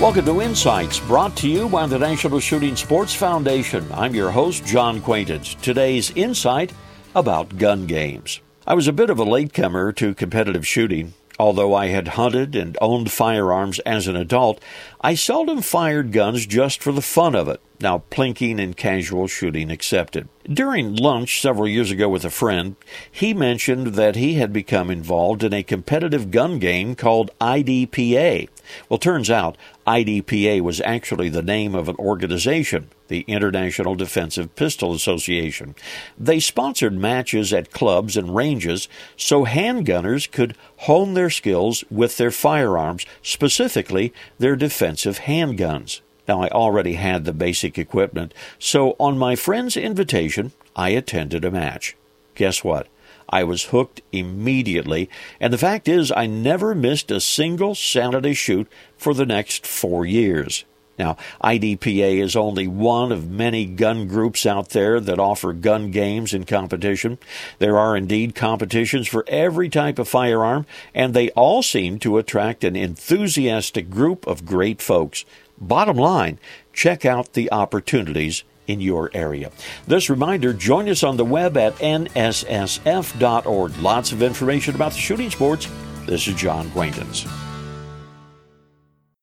Welcome to Insights, brought to you by the National Shooting Sports Foundation. I'm your host, John Quaintance. Today's insight about gun games. I was a bit of a latecomer to competitive shooting. Although I had hunted and owned firearms as an adult, I seldom fired guns just for the fun of it. Now, plinking and casual shooting accepted. During lunch several years ago with a friend, he mentioned that he had become involved in a competitive gun game called IDPA. Well, turns out IDPA was actually the name of an organization, the International Defensive Pistol Association. They sponsored matches at clubs and ranges so handgunners could hone their skills with their firearms, specifically their defensive handguns. Now, I already had the basic equipment, so on my friend's invitation, I attended a match. Guess what? I was hooked immediately, and the fact is, I never missed a single Saturday shoot for the next four years. Now, IDPA is only one of many gun groups out there that offer gun games and competition. There are indeed competitions for every type of firearm, and they all seem to attract an enthusiastic group of great folks. Bottom line, check out the opportunities in your area. This reminder join us on the web at nssf.org. Lots of information about the shooting sports. This is John Quaintance.